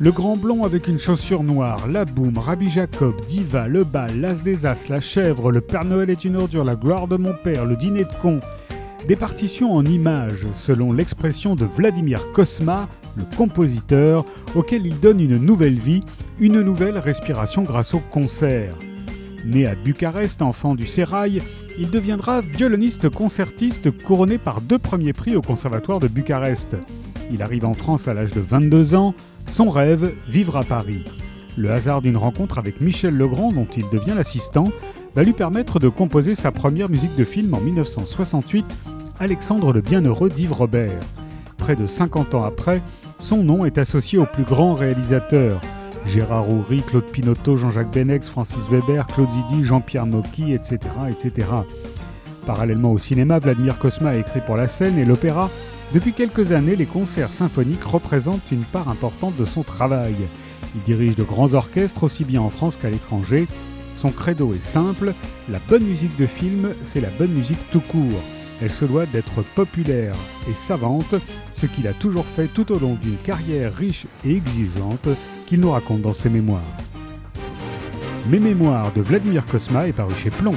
Le grand blond avec une chaussure noire, la boum, Rabbi Jacob, Diva, le bal, l'as des as, la chèvre, le Père Noël est une ordure, la gloire de mon père, le dîner de con. Des partitions en images, selon l'expression de Vladimir Kosma, le compositeur, auquel il donne une nouvelle vie, une nouvelle respiration grâce au concert. Né à Bucarest, enfant du sérail, il deviendra violoniste concertiste couronné par deux premiers prix au Conservatoire de Bucarest. Il arrive en France à l'âge de 22 ans, son rêve, vivre à Paris. Le hasard d'une rencontre avec Michel Legrand, dont il devient l'assistant, va lui permettre de composer sa première musique de film en 1968, Alexandre le Bienheureux d'Yves Robert. Près de 50 ans après, son nom est associé aux plus grands réalisateurs Gérard Houry, Claude Pinoteau, Jean-Jacques Benex, Francis Weber, Claude Zidi, Jean-Pierre Mocky, etc., etc. Parallèlement au cinéma, Vladimir Kosma a écrit pour la scène et l'opéra. Depuis quelques années, les concerts symphoniques représentent une part importante de son travail. Il dirige de grands orchestres aussi bien en France qu'à l'étranger. Son credo est simple, la bonne musique de film, c'est la bonne musique tout court. Elle se doit d'être populaire et savante, ce qu'il a toujours fait tout au long d'une carrière riche et exigeante qu'il nous raconte dans ses mémoires. Mes mémoires de Vladimir Kosma est paru chez Plomb.